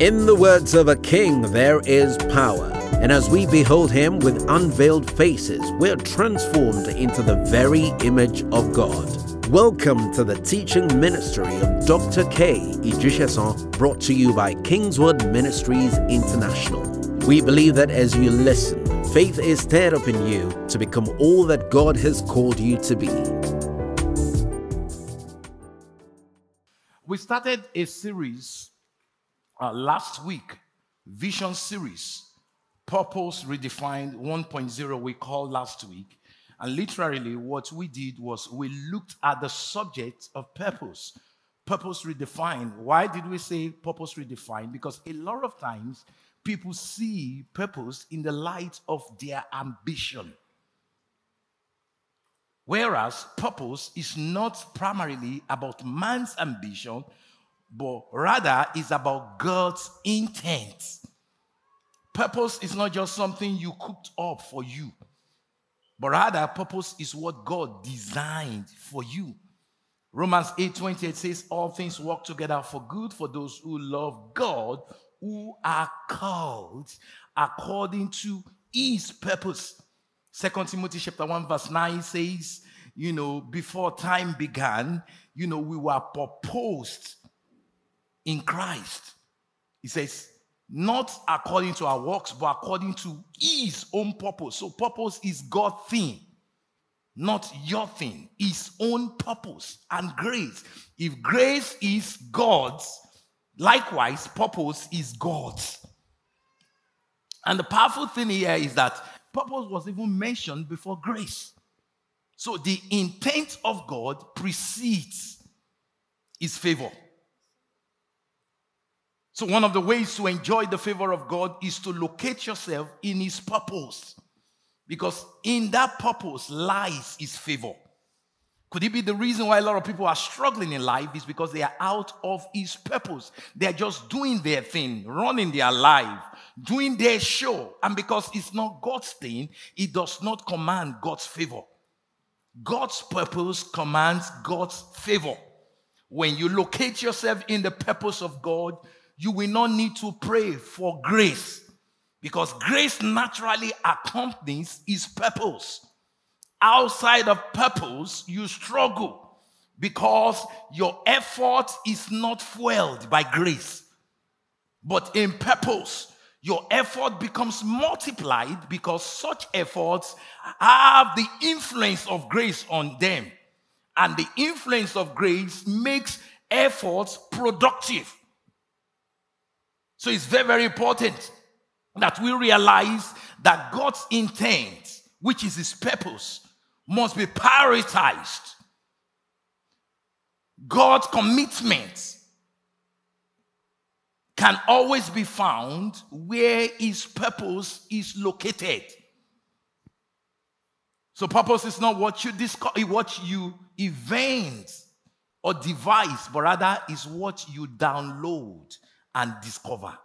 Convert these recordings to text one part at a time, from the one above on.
In the words of a king, there is power. And as we behold him with unveiled faces, we're transformed into the very image of God. Welcome to the teaching ministry of Dr. K. Ijisesan, brought to you by Kingsword Ministries International. We believe that as you listen, faith is stirred up in you to become all that God has called you to be. We started a series uh, last week, Vision Series, Purpose Redefined 1.0, we called last week. And literally, what we did was we looked at the subject of purpose. Purpose redefined. Why did we say purpose redefined? Because a lot of times people see purpose in the light of their ambition. Whereas purpose is not primarily about man's ambition, but rather is about God's intent. Purpose is not just something you cooked up for you, but rather purpose is what God designed for you. Romans 8 28 says, All things work together for good for those who love God, who are called according to his purpose. Second Timothy chapter 1, verse 9 says, you know, before time began, you know, we were proposed in Christ. He says, not according to our works, but according to his own purpose. So, purpose is God's thing, not your thing, his own purpose and grace. If grace is God's, likewise, purpose is God's. And the powerful thing here is that purpose was even mentioned before grace. So, the intent of God precedes his favor. So, one of the ways to enjoy the favor of God is to locate yourself in His purpose. Because in that purpose lies His favor. Could it be the reason why a lot of people are struggling in life is because they are out of His purpose? They are just doing their thing, running their life, doing their show. And because it's not God's thing, it does not command God's favor. God's purpose commands God's favor. When you locate yourself in the purpose of God, you will not need to pray for grace because grace naturally accompanies his purpose. Outside of purpose, you struggle because your effort is not fueled by grace. But in purpose, your effort becomes multiplied because such efforts have the influence of grace on them. And the influence of grace makes efforts productive. So it's very, very important that we realize that God's intent, which is his purpose, must be prioritized. God's commitment can always be found where his purpose is located. So purpose is not what you what you invent or devise, but rather is what you download and discover.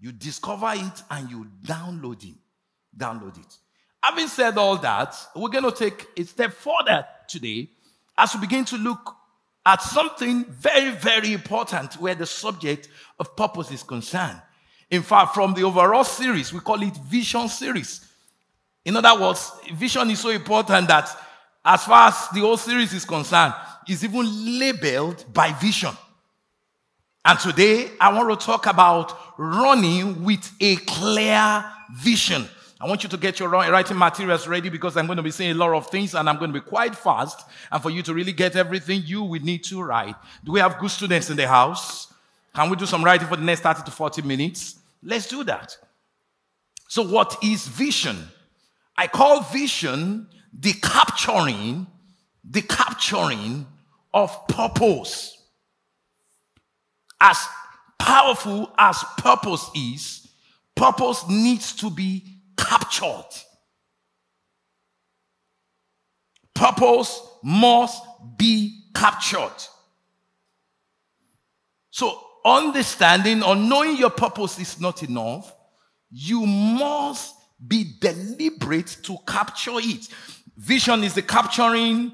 You discover it and you download it. Download it. Having said all that, we're going to take a step further today as we begin to look at something very, very important where the subject of purpose is concerned. In fact, from the overall series, we call it Vision Series. In other words, vision is so important that as far as the whole series is concerned, it's even labeled by vision. And today I want to talk about running with a clear vision. I want you to get your writing materials ready because I'm going to be saying a lot of things and I'm going to be quite fast. And for you to really get everything you will need to write. Do we have good students in the house? Can we do some writing for the next 30 to 40 minutes? Let's do that. So, what is vision? I call vision the capturing, the capturing of purpose as powerful as purpose is, purpose needs to be captured. Purpose must be captured. So, understanding or knowing your purpose is not enough. You must be deliberate to capture it. Vision is the capturing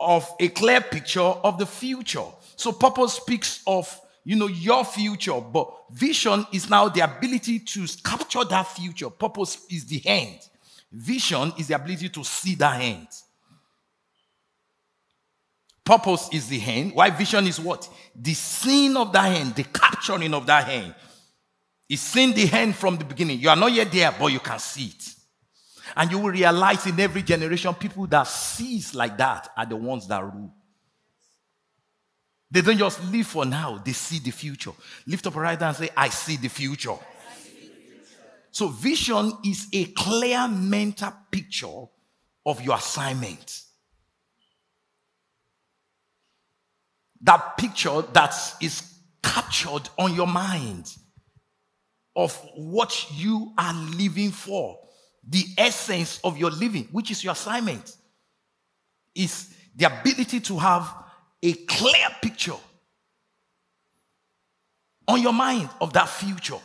of a clear picture of the future. So, purpose speaks of you know, your future, but vision is now the ability to capture that future. Purpose is the end. Vision is the ability to see that end. Purpose is the hand. Why vision is what? The seeing of that hand, the capturing of that hand. Is seeing the hand from the beginning. You are not yet there, but you can see it. And you will realize in every generation, people that sees like that are the ones that rule. They don't just live for now, they see the future. Lift up right hand and say, I see the future. So, vision is a clear mental picture of your assignment. That picture that is captured on your mind of what you are living for, the essence of your living, which is your assignment, is the ability to have a clear picture on your mind of that future.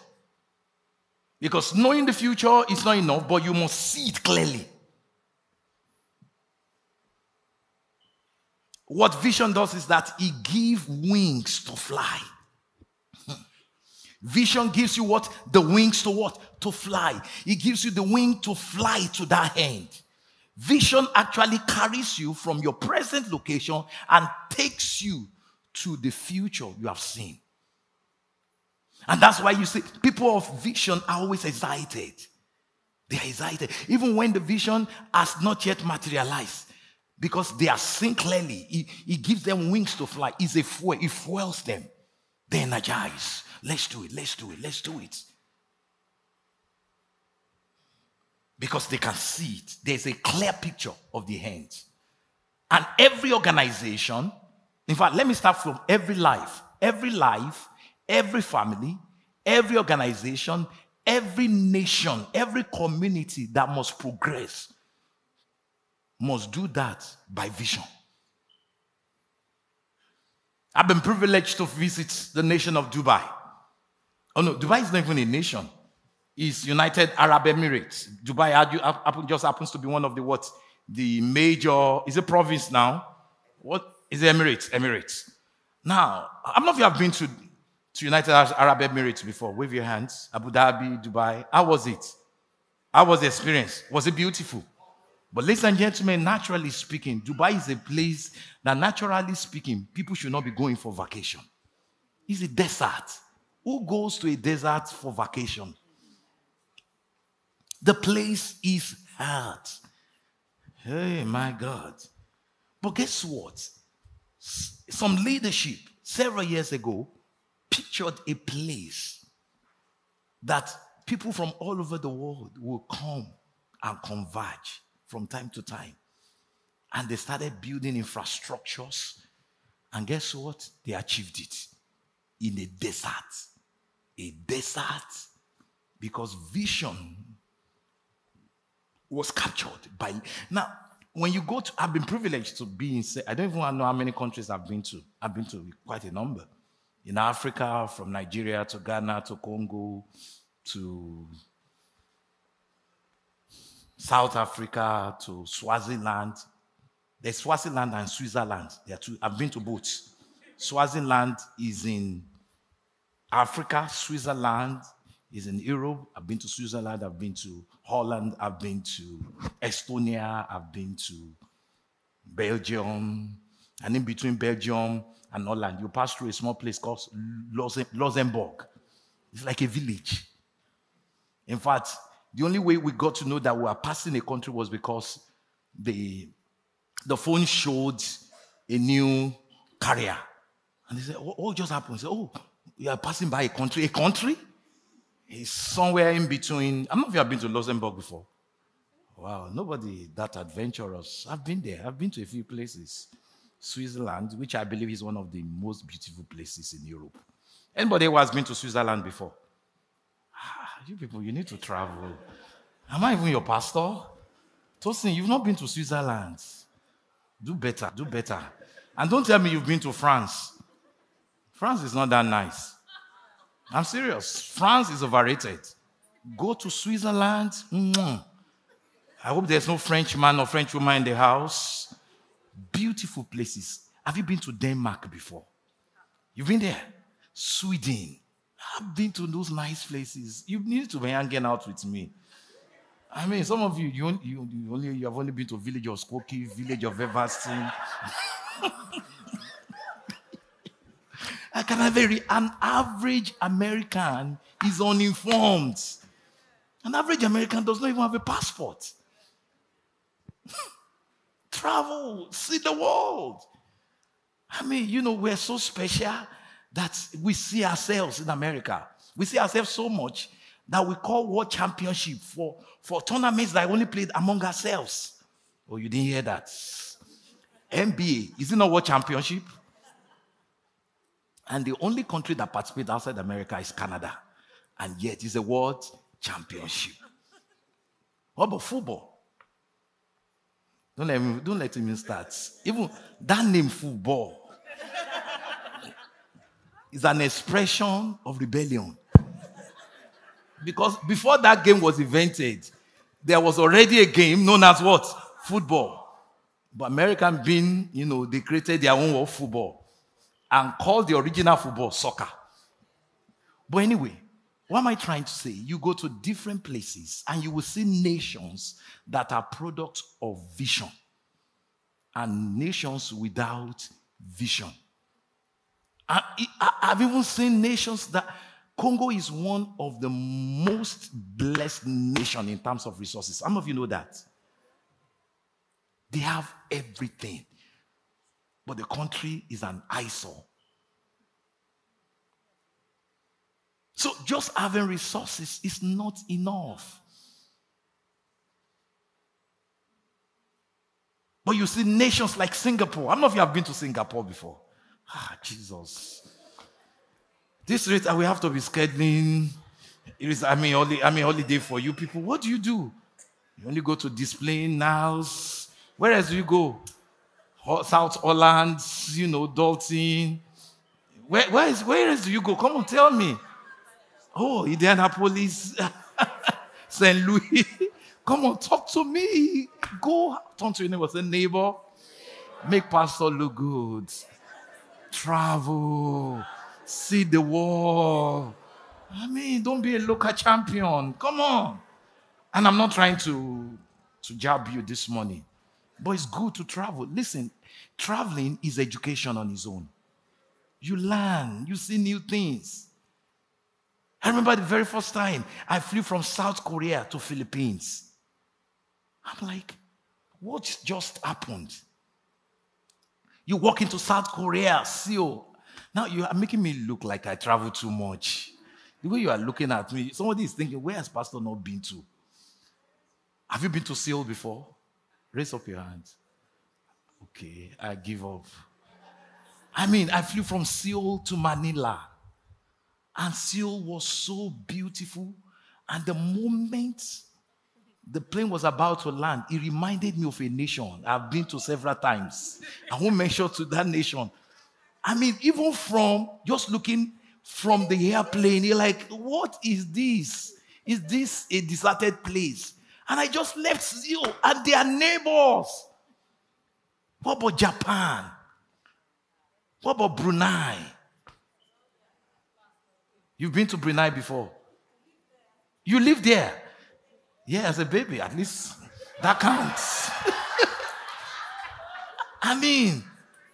Because knowing the future is not enough, but you must see it clearly. What vision does is that it gives wings to fly. Hmm. Vision gives you what? The wings to what? To fly. It gives you the wing to fly to that end. Vision actually carries you from your present location and takes you to the future you have seen. And that's why you see people of vision are always excited. They are excited. Even when the vision has not yet materialized, because they are seeing clearly, it, it gives them wings to fly. It's a fuel, it fuels them. They energize. Let's do it, let's do it, let's do it. Because they can see it. There's a clear picture of the hands. And every organization, in fact, let me start from every life, every life, every family, every organization, every nation, every community that must progress must do that by vision. I've been privileged to visit the nation of Dubai. Oh no, Dubai is not even a nation is United Arab Emirates. Dubai just happens to be one of the what? The major, is a province now. What is the Emirates? Emirates. Now, how many of you have been to, to United Arab Emirates before? Wave your hands. Abu Dhabi, Dubai. How was it? How was the experience? Was it beautiful? But ladies and gentlemen, naturally speaking, Dubai is a place that naturally speaking, people should not be going for vacation. It's a desert. Who goes to a desert for vacation? The place is hard. Hey, my God. But guess what? Some leadership several years ago pictured a place that people from all over the world will come and converge from time to time. And they started building infrastructures. And guess what? They achieved it in a desert. A desert because vision was captured by. Now, when you go to, I've been privileged to be in, I don't even know how many countries I've been to. I've been to quite a number. In Africa, from Nigeria to Ghana to Congo to South Africa to Swaziland. There's Swaziland and Switzerland. There are two. I've been to both. Swaziland is in Africa, Switzerland is in Europe. I've been to Switzerland, I've been to Holland, I've been to Estonia, I've been to Belgium, and in between Belgium and Holland, you pass through a small place called Luxembourg. It's like a village. In fact, the only way we got to know that we were passing a country was because the, the phone showed a new carrier. And they said, What, what just happened? Said, oh, you are passing by a country. A country? He's somewhere in between. I'm not you have been to Luxembourg before. Wow, nobody that adventurous. I've been there. I've been to a few places. Switzerland, which I believe is one of the most beautiful places in Europe. Anybody who has been to Switzerland before? Ah, you people, you need to travel. Am I even your pastor? Tosin, you've not been to Switzerland. Do better, do better. And don't tell me you've been to France. France is not that nice. I'm serious. France is overrated. Go to Switzerland. I hope there's no French man or French woman in the house. Beautiful places. Have you been to Denmark before? You've been there? Sweden. I've been to those nice places. You need to be hanging out with me. I mean, some of you, you, you, you only you have only been to village of Skokie, village of Evanston. I can have very an average American is uninformed. An average American does not even have a passport. Travel, see the world. I mean, you know, we're so special that we see ourselves in America. We see ourselves so much that we call world championship for, for tournaments that only played among ourselves. Oh, you didn't hear that? NBA, is it not world championship? And the only country that participates outside America is Canada. And yet it's a world championship. What about football? Don't let, me, don't let him start. Even that name football is an expression of rebellion. Because before that game was invented, there was already a game known as what? Football. But American being, you know, they created their own world football and called the original football soccer. But anyway, what am I trying to say? You go to different places and you will see nations that are products of vision and nations without vision. I've even seen nations that Congo is one of the most blessed nation in terms of resources. Some of you know that. They have everything. But the country is an eyesore. So just having resources is not enough. But you see nations like Singapore. I don't know if you have been to Singapore before. Ah, Jesus. This rate, we have to be scheduling. It is, I mean, only, I mean, holiday for you people. What do you do? You only go to Des Plaines now. Where else do you go? South Holland, you know, Dolton. Where, where, is, where else do you go? Come on, tell me. Oh, Indianapolis, St. Louis. Come on, talk to me. Go talk to your neighbor. Say, neighbor, make pastor look good. Travel, see the world. I mean, don't be a local champion. Come on. And I'm not trying to, to jab you this morning, but it's good to travel. Listen, traveling is education on its own. You learn, you see new things. I remember the very first time I flew from South Korea to Philippines. I'm like, what just happened? You walk into South Korea, Seoul. Oh, now you are making me look like I travel too much. The way you are looking at me, somebody is thinking, where has Pastor not been to? Have you been to Seoul before? Raise up your hands. Okay, I give up. I mean, I flew from Seoul to Manila. And Seoul was so beautiful. And the moment the plane was about to land, it reminded me of a nation I've been to several times. I won't mention to that nation. I mean, even from just looking from the airplane, you're like, what is this? Is this a deserted place? And I just left Seoul and their neighbors. What about Japan? What about Brunei? You've been to Brunei before. You live there. Yeah, as a baby, at least that counts. I mean,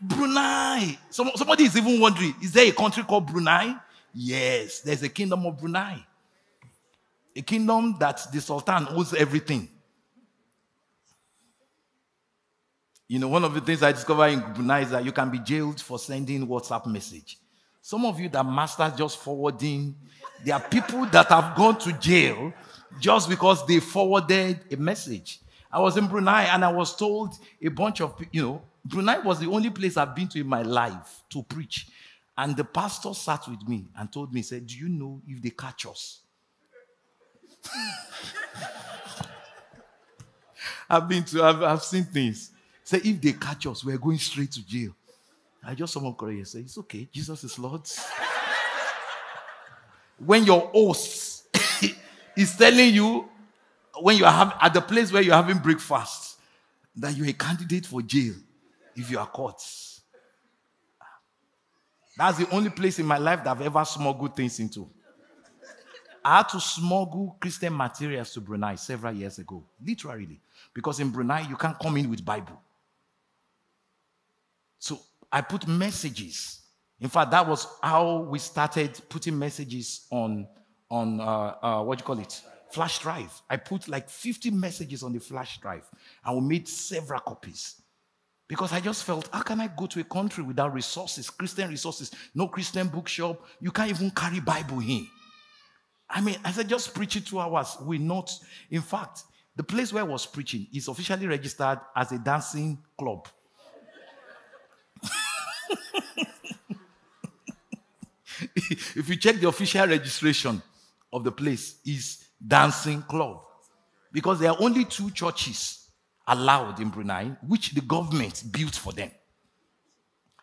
Brunei. Some, somebody is even wondering is there a country called Brunei? Yes, there's a kingdom of Brunei. A kingdom that the Sultan owns everything. You know, one of the things I discovered in Brunei is that you can be jailed for sending WhatsApp message. Some of you that master just forwarding, there are people that have gone to jail just because they forwarded a message. I was in Brunei and I was told a bunch of, you know, Brunei was the only place I've been to in my life to preach. And the pastor sat with me and told me, said, Do you know if they catch us? I've been to, I've, I've seen things. Say, if they catch us, we're going straight to jail. I just someone correct you say, it's okay, Jesus is Lord. when your host is telling you, when you are at the place where you're having breakfast, that you're a candidate for jail if you are caught. That's the only place in my life that I've ever smuggled things into. I had to smuggle Christian materials to Brunei several years ago, literally, because in Brunei you can't come in with Bible. So I put messages. In fact, that was how we started putting messages on on uh, uh, what do you call it, flash drive. I put like 50 messages on the flash drive, and we made several copies. Because I just felt, how can I go to a country without resources, Christian resources, no Christian bookshop? You can't even carry Bible in. I mean, I said, just preach it two hours. We not, in fact, the place where I was preaching is officially registered as a dancing club. if you check the official registration of the place, is dancing club. Because there are only two churches allowed in Brunei, which the government built for them.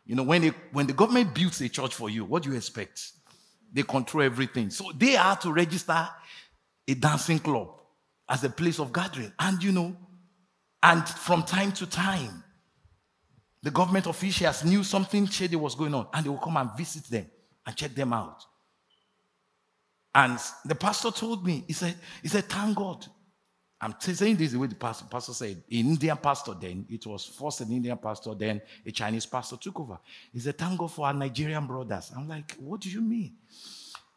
You know, when, when the government builds a church for you, what do you expect? They control everything. So they are to register a dancing club as a place of gathering. And you know, and from time to time, the government officials knew something shady was going on, and they would come and visit them and check them out. And the pastor told me, he said, he said, thank God I'm saying this the way the pastor, pastor said. Indian pastor then, it was first an Indian pastor, then a Chinese pastor took over. He said, Thank God for our Nigerian brothers. I'm like, What do you mean?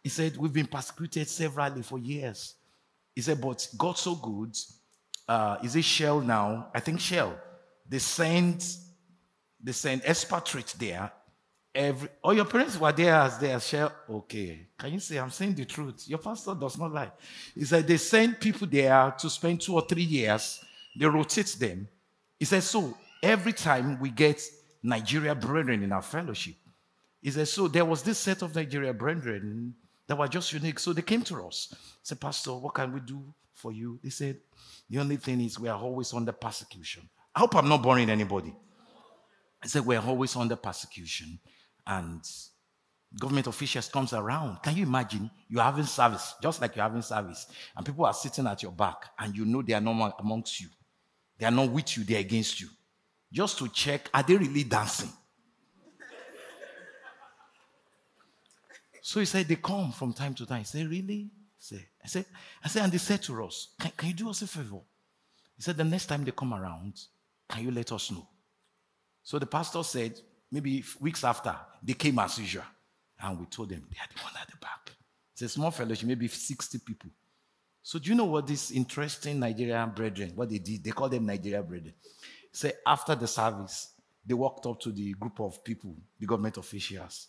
He said, We've been persecuted severally for years. He said, But God so good. Uh, is it Shell now? I think Shell. They sent, they sent expatriates there Every, oh, your parents were there as they share. Okay. Can you say, I'm saying the truth? Your pastor does not lie. He said they send people there to spend two or three years. They rotate them. He said, so every time we get Nigeria brethren in our fellowship, he said, so there was this set of Nigeria brethren that were just unique. So they came to us. Said, Pastor, what can we do for you? They said, the only thing is we are always under persecution. I hope I'm not boring anybody. I said, we're always under persecution and government officials comes around. Can you imagine you're having service, just like you're having service, and people are sitting at your back, and you know they are not amongst you. They are not with you, they're against you. Just to check, are they really dancing? so he said, they come from time to time. He said, really? Say, I said, I said, and they said to us, can, can you do us a favor? He said, the next time they come around, can you let us know? So the pastor said, maybe weeks after, they came as usual. And we told them they are the one at the back. It's a small fellowship, maybe 60 people. So do you know what this interesting Nigerian brethren, what they did? They called them Nigeria brethren. Say after the service, they walked up to the group of people, the government officials.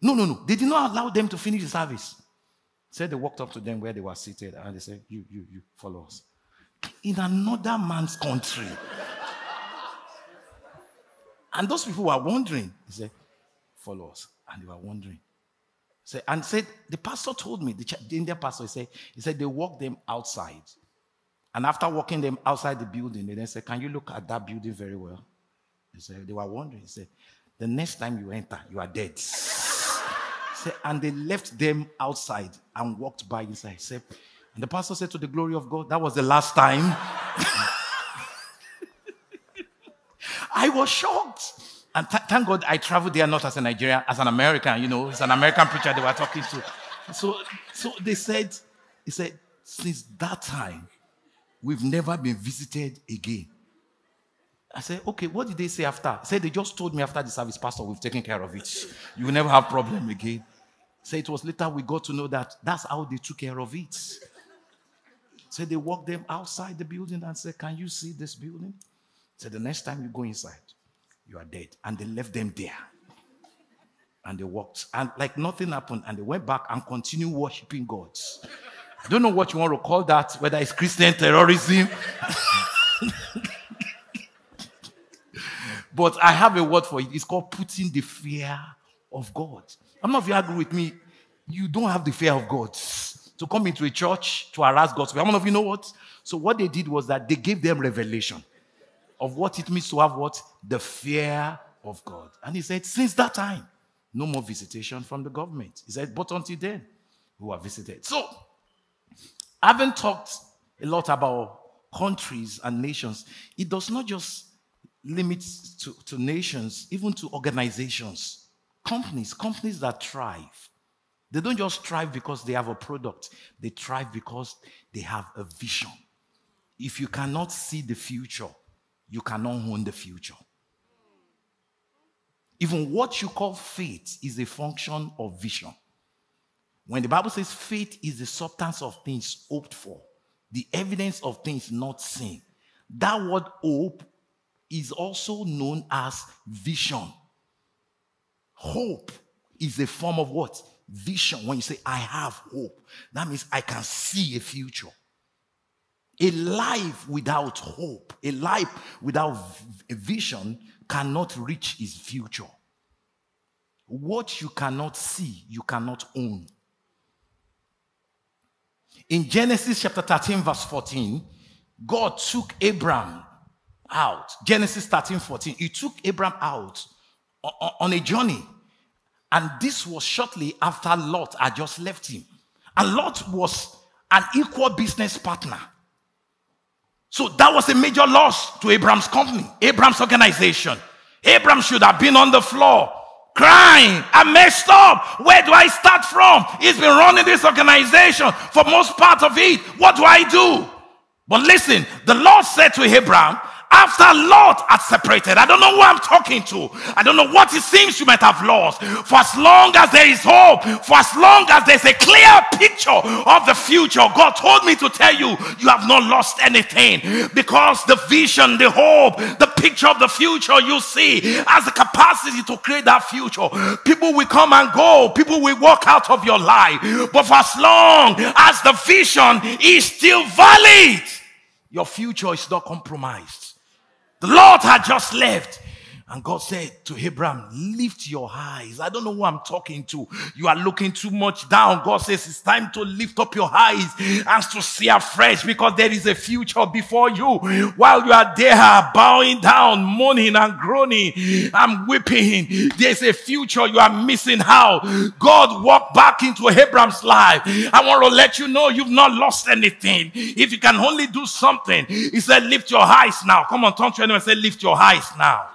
No, no, no. They did not allow them to finish the service. Said they walked up to them where they were seated and they said, You, you, you, follow us. In another man's country. And those people were wondering. He said, Follow us. And they were wondering. Say, and said, the pastor told me, the, the Indian pastor, he said, he said they walked them outside. And after walking them outside the building, they then said, Can you look at that building very well? He said, They were wondering. He said, The next time you enter, you are dead. said, and they left them outside and walked by inside. He said, and the pastor said, To the glory of God, that was the last time. I was shocked. And th- thank God I traveled there not as a Nigerian, as an American, you know, it's an American preacher they were talking to. So, so they said, he said, since that time, we've never been visited again. I said, okay, what did they say after? Said, they just told me after the service, Pastor, we've taken care of it. You will never have problem again. Say it was later we got to know that that's how they took care of it. So they walked them outside the building and said, Can you see this building? Said the next time you go inside, you are dead. And they left them there. And they walked. And like nothing happened. And they went back and continued worshiping gods. I don't know what you want to call that, whether it's Christian terrorism. but I have a word for it. It's called putting the fear of God. I'm not if you agree with me. You don't have the fear of God to come into a church to harass people. How many of you know what? So what they did was that they gave them revelation of what it means to have what? The fear of God. And he said, since that time, no more visitation from the government. He said, but until then, we are visited. So, having talked a lot about countries and nations, it does not just limit to, to nations, even to organizations. companies, companies that thrive, they don't just thrive because they have a product, they thrive because they have a vision. If you cannot see the future, you cannot own the future. Even what you call faith is a function of vision. When the Bible says faith is the substance of things hoped for, the evidence of things not seen, that word hope is also known as vision. Hope is a form of what? Vision. When you say, I have hope, that means I can see a future. A life without hope, a life without a vision cannot reach its future. What you cannot see, you cannot own. In Genesis chapter 13, verse 14, God took Abraham out. Genesis 13, 14. He took Abraham out on a journey. And this was shortly after Lot had just left him. And Lot was an equal business partner. So that was a major loss to Abraham's company, Abraham's organization. Abraham should have been on the floor crying. I messed up. Where do I start from? He's been running this organization for most part of it. What do I do? But listen, the Lord said to Abraham, after a Lot had separated. I don't know who I'm talking to. I don't know what it seems you might have lost. For as long as there is hope, for as long as there's a clear picture of the future, God told me to tell you, you have not lost anything because the vision, the hope, the picture of the future you see has the capacity to create that future. People will come and go, people will walk out of your life, but for as long as the vision is still valid, your future is not compromised. The Lord had just left. And God said to Abraham, lift your eyes. I don't know who I'm talking to. You are looking too much down. God says it's time to lift up your eyes and to see afresh because there is a future before you. While you are there bowing down, moaning and groaning and weeping, there's a future you are missing out. God walked back into Abraham's life. I want to let you know you've not lost anything. If you can only do something, he said, lift your eyes now. Come on, turn to anyone and say, lift your eyes now.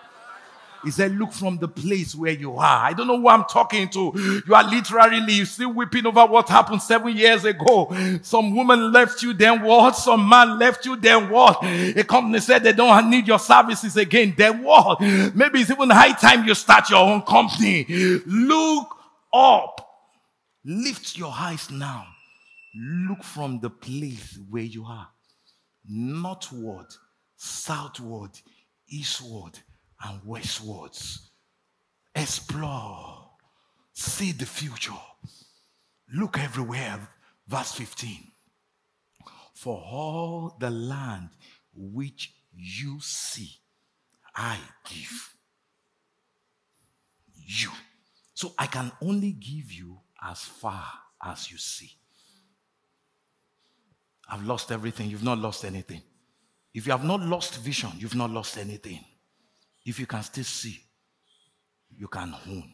He said, Look from the place where you are. I don't know who I'm talking to. You are literally still weeping over what happened seven years ago. Some woman left you, then what? Some man left you, then what? A company said they don't need your services again, then what? Maybe it's even high time you start your own company. Look up. Lift your eyes now. Look from the place where you are. Northward, southward, eastward, and westwards. Explore. See the future. Look everywhere. Verse 15. For all the land which you see, I give you. So I can only give you as far as you see. I've lost everything. You've not lost anything. If you have not lost vision, you've not lost anything. If you can still see, you can own.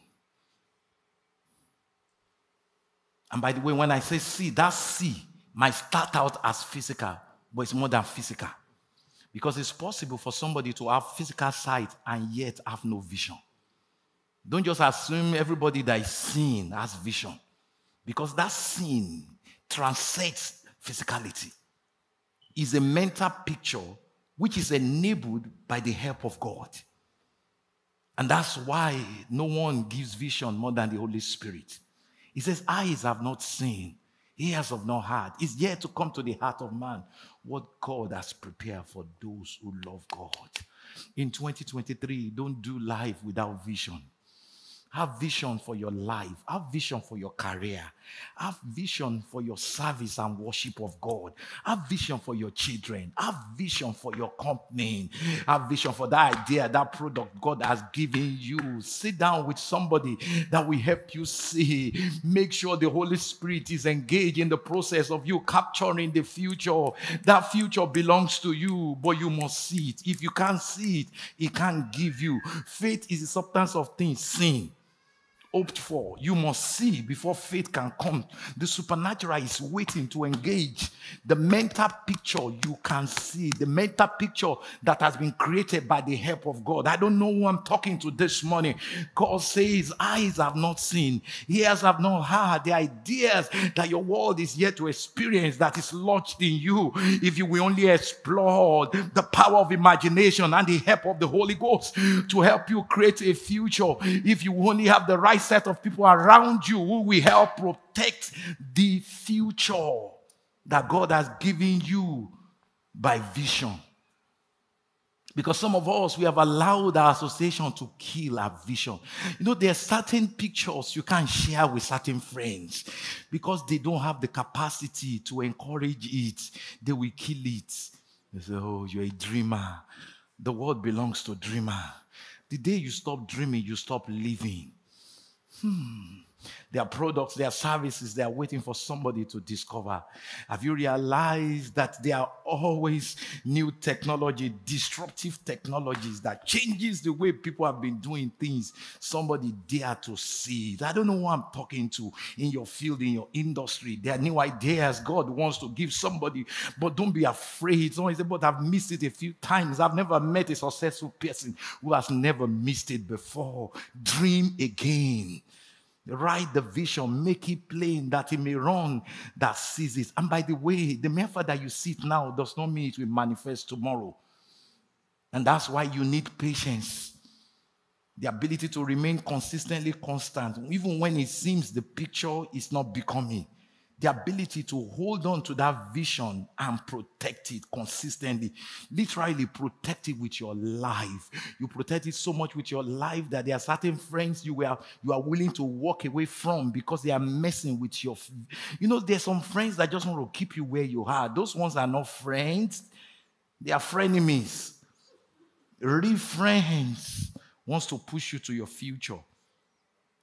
And by the way, when I say see, that see might start out as physical, but it's more than physical. Because it's possible for somebody to have physical sight and yet have no vision. Don't just assume everybody that is seeing has vision. Because that seeing transcends physicality. Is a mental picture which is enabled by the help of God. And that's why no one gives vision more than the Holy Spirit. He says, Eyes have not seen, ears have not heard. It's yet to come to the heart of man what God has prepared for those who love God. In 2023, don't do life without vision. Have vision for your life. Have vision for your career. Have vision for your service and worship of God. Have vision for your children. Have vision for your company. Have vision for that idea, that product God has given you. Sit down with somebody that will help you see. Make sure the Holy Spirit is engaged in the process of you capturing the future. That future belongs to you, but you must see it. If you can't see it, He can't give you. Faith is the substance of things seen hoped for. You must see before faith can come. The supernatural is waiting to engage. The mental picture you can see, the mental picture that has been created by the help of God. I don't know who I'm talking to this morning. God says, Eyes have not seen, ears have not heard the ideas that your world is yet to experience that is lodged in you. If you will only explore the power of imagination and the help of the Holy Ghost to help you create a future, if you only have the right set of people around you who will help protect the future that God has given you by vision. Because some of us, we have allowed our association to kill our vision. You know, there are certain pictures you can't share with certain friends because they don't have the capacity to encourage it. They will kill it. They say, Oh, you're a dreamer. The world belongs to dreamer. The day you stop dreaming, you stop living. Hmm. Their products, their services, they are waiting for somebody to discover. Have you realized that there are always new technology, disruptive technologies that changes the way people have been doing things? Somebody dare to see it. I don't know who I'm talking to in your field, in your industry. There are new ideas God wants to give somebody, but don't be afraid. Somebody say, but I've missed it a few times. I've never met a successful person who has never missed it before. Dream again. Write the vision, make it plain that it may run that sees it. And by the way, the mere fact that you see it now does not mean it will manifest tomorrow. And that's why you need patience. The ability to remain consistently constant, even when it seems the picture is not becoming the ability to hold on to that vision and protect it consistently. Literally protect it with your life. You protect it so much with your life that there are certain friends you were you are willing to walk away from because they are messing with your. You know, there's some friends that just want to keep you where you are. Those ones are not friends; they are frenemies. Real friends wants to push you to your future.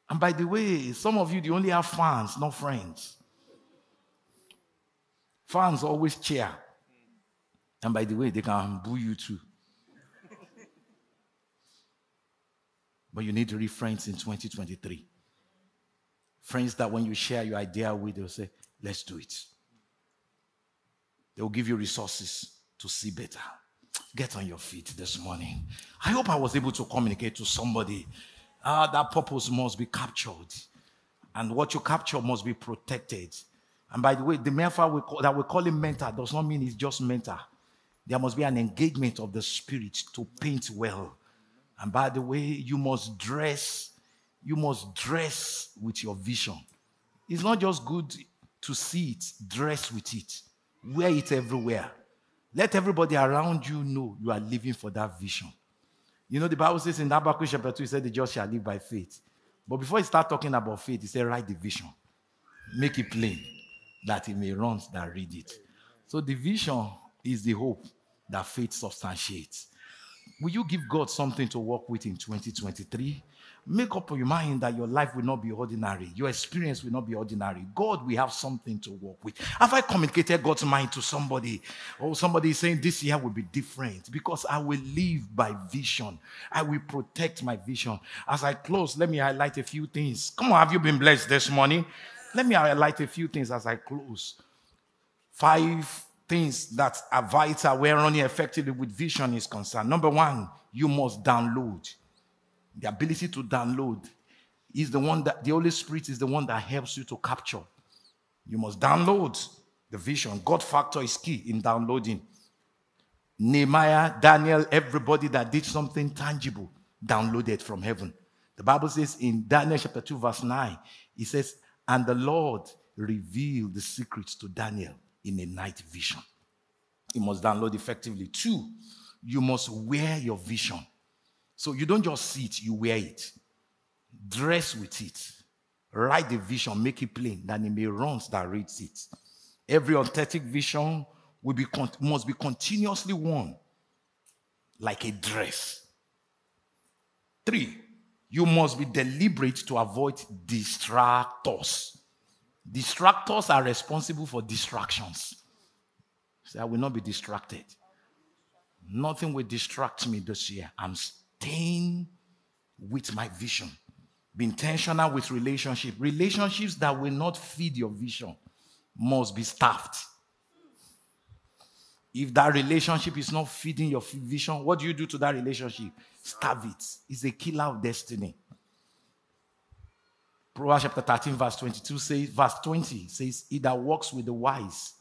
And by the way, some of you, they only have fans, not friends. Fans always cheer. And by the way, they can boo you too. but you need to read friends in 2023. Friends that when you share your idea with, they'll say, let's do it. They'll give you resources to see better. Get on your feet this morning. I hope I was able to communicate to somebody. Uh, that purpose must be captured. And what you capture must be protected. And by the way, the mentor we call, that we call him mentor does not mean he's just mentor. There must be an engagement of the spirit to paint well. And by the way, you must dress, you must dress with your vision. It's not just good to see it, dress with it, wear it everywhere. Let everybody around you know you are living for that vision. You know, the Bible says in Habakkuk chapter 2, it said the just shall live by faith. But before he start talking about faith, he said, write the vision, make it plain that he may run that read it. So the vision is the hope that faith substantiates. Will you give God something to work with in 2023? Make up your mind that your life will not be ordinary. Your experience will not be ordinary. God will have something to work with. Have I communicated God's mind to somebody? Or somebody is saying this year will be different because I will live by vision. I will protect my vision. As I close, let me highlight a few things. Come on, have you been blessed this morning? Let me highlight a few things as I close. Five things that are vital where running effectively with vision is concerned. Number one, you must download. The ability to download is the one that the Holy Spirit is the one that helps you to capture. You must download the vision. God factor is key in downloading. Nehemiah, Daniel, everybody that did something tangible downloaded from heaven. The Bible says in Daniel chapter 2, verse 9, it says, and the Lord revealed the secrets to Daniel in a night vision. You must download effectively. Two, you must wear your vision. So you don't just see it, you wear it. Dress with it. Write the vision, make it plain, that it may run that reads it. Every authentic vision will be, must be continuously worn like a dress. Three, you must be deliberate to avoid distractors. Distractors are responsible for distractions. So I will not be distracted. Nothing will distract me this year. I'm staying with my vision. Be intentional with relationship. Relationships that will not feed your vision must be staffed. If that relationship is not feeding your vision, what do you do to that relationship? Starve it. It's a killer of destiny. Proverbs chapter 13, verse 22 says, verse 20 says, He that walks with the wise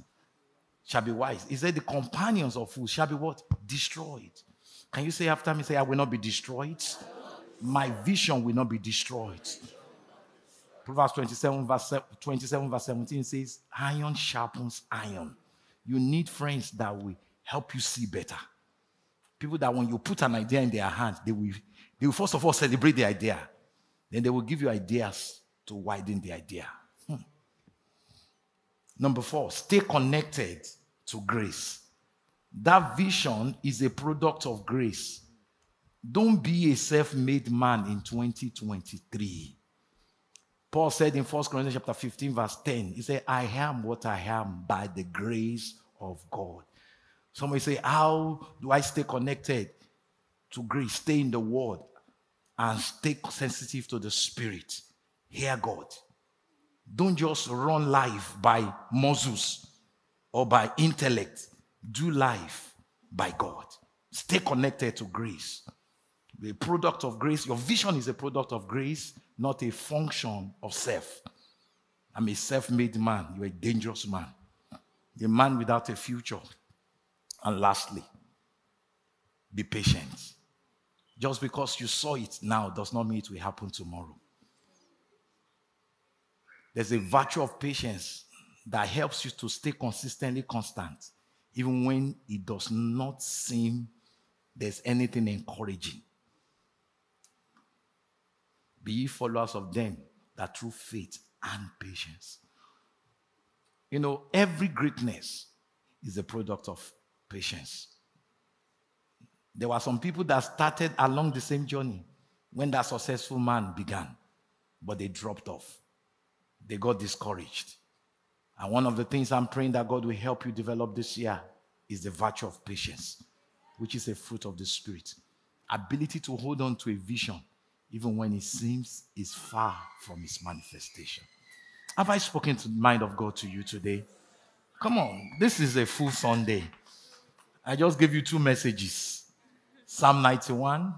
shall be wise. He said, The companions of fools shall be what? Destroyed. Can you say after me, say, I will not be destroyed? My vision will not be destroyed. Proverbs 27, verse 27, verse 17 says, Iron sharpens iron. You need friends that will help you see better. People that when you put an idea in their hands, they will, they will first of all celebrate the idea. Then they will give you ideas to widen the idea. Hmm. Number four, stay connected to grace. That vision is a product of grace. Don't be a self made man in 2023. Paul said in 1 Corinthians chapter 15, verse 10, he said, I am what I am by the grace of God. Somebody say, How do I stay connected to grace? Stay in the word and stay sensitive to the spirit. Hear God. Don't just run life by muscles or by intellect. Do life by God. Stay connected to grace. The product of grace, your vision is a product of grace, not a function of self. I'm a self made man. You're a dangerous man. A man without a future. And lastly, be patient. Just because you saw it now does not mean it will happen tomorrow. There's a virtue of patience that helps you to stay consistently constant, even when it does not seem there's anything encouraging. Be followers of them that through faith and patience. You know, every greatness is a product of patience. There were some people that started along the same journey when that successful man began, but they dropped off. They got discouraged. And one of the things I'm praying that God will help you develop this year is the virtue of patience, which is a fruit of the Spirit. Ability to hold on to a vision, even when it seems is far from its manifestation. Have I spoken to the mind of God to you today? Come on, this is a full Sunday. I just gave you two messages Psalm 91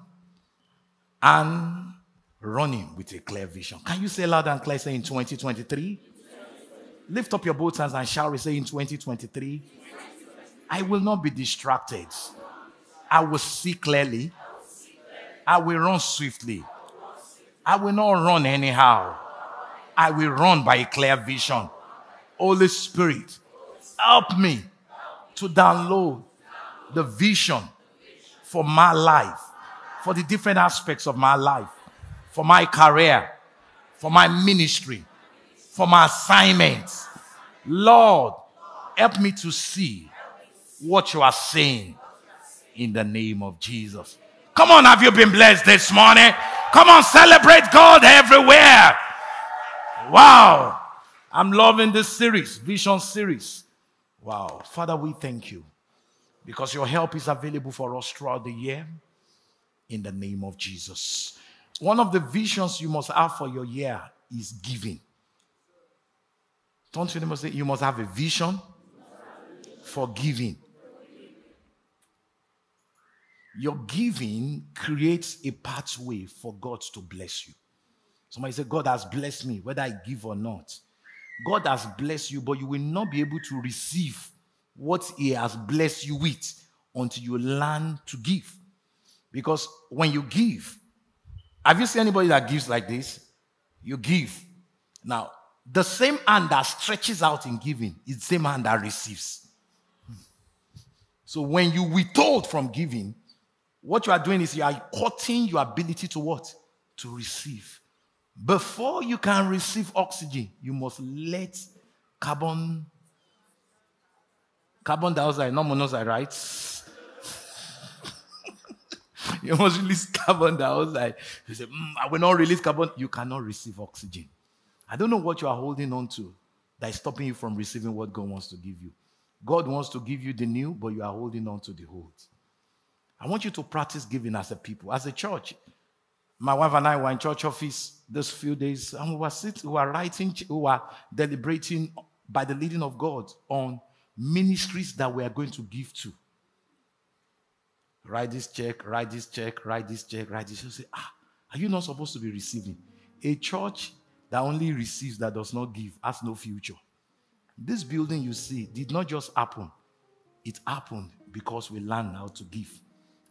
and running with a clear vision. Can you say loud and clear, say in 2023? Lift up your both hands and shall we say in 2023? I will not be distracted. I will see clearly. I will run swiftly. I will not run anyhow. I will run by a clear vision. Holy Spirit, help me to download the vision for my life, for the different aspects of my life, for my career, for my ministry, for my assignments. Lord, help me to see what you are saying in the name of Jesus. Come on, have you been blessed this morning? Come on, celebrate God everywhere. Wow. I'm loving this series, Vision series. Wow. Father, we thank you because your help is available for us throughout the year in the name of Jesus. One of the visions you must have for your year is giving. Don't you must say you must have a vision for giving. Your giving creates a pathway for God to bless you. Somebody say, God has blessed me, whether I give or not. God has blessed you, but you will not be able to receive what He has blessed you with until you learn to give. Because when you give, have you seen anybody that gives like this? You give. Now, the same hand that stretches out in giving is the same hand that receives. So when you withhold from giving, what you are doing is you are cutting your ability to what? To receive. Before you can receive oxygen, you must let carbon carbon dioxide, not monoxide, right? you must release carbon dioxide. You say, mm, I will not release carbon. You cannot receive oxygen. I don't know what you are holding on to that is stopping you from receiving what God wants to give you. God wants to give you the new, but you are holding on to the old. I want you to practice giving as a people, as a church. My wife and I were in church office this few days, and we were sitting, we were writing, we were deliberating by the leading of God on ministries that we are going to give to. Write this check, write this check, write this check, write this. You say, ah, are you not supposed to be receiving? A church that only receives, that does not give, has no future. This building you see did not just happen, it happened because we learned how to give.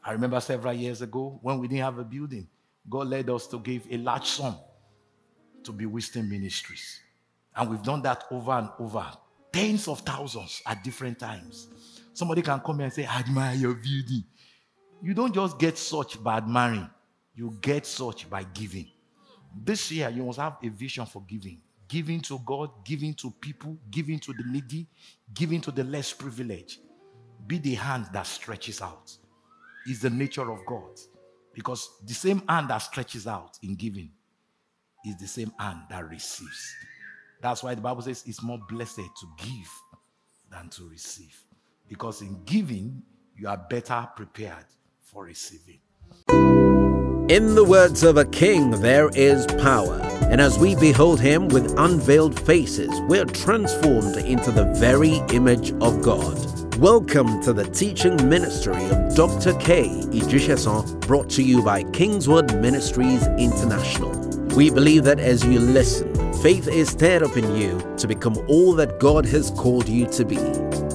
I remember several years ago when we didn't have a building, God led us to give a large sum to be wisdom ministries. And we've done that over and over, tens of thousands at different times. Somebody can come here and say, admire your beauty. You don't just get such by admiring, you get such by giving. This year, you must have a vision for giving giving to God, giving to people, giving to the needy, giving to the less privileged. Be the hand that stretches out. Is the nature of God. Because the same hand that stretches out in giving is the same hand that receives. That's why the Bible says it's more blessed to give than to receive. Because in giving, you are better prepared for receiving. In the words of a king, there is power. And as we behold him with unveiled faces, we're transformed into the very image of God. Welcome to the teaching ministry of Dr. K. Ijisesan, brought to you by Kingsword Ministries International. We believe that as you listen, faith is stirred up in you to become all that God has called you to be.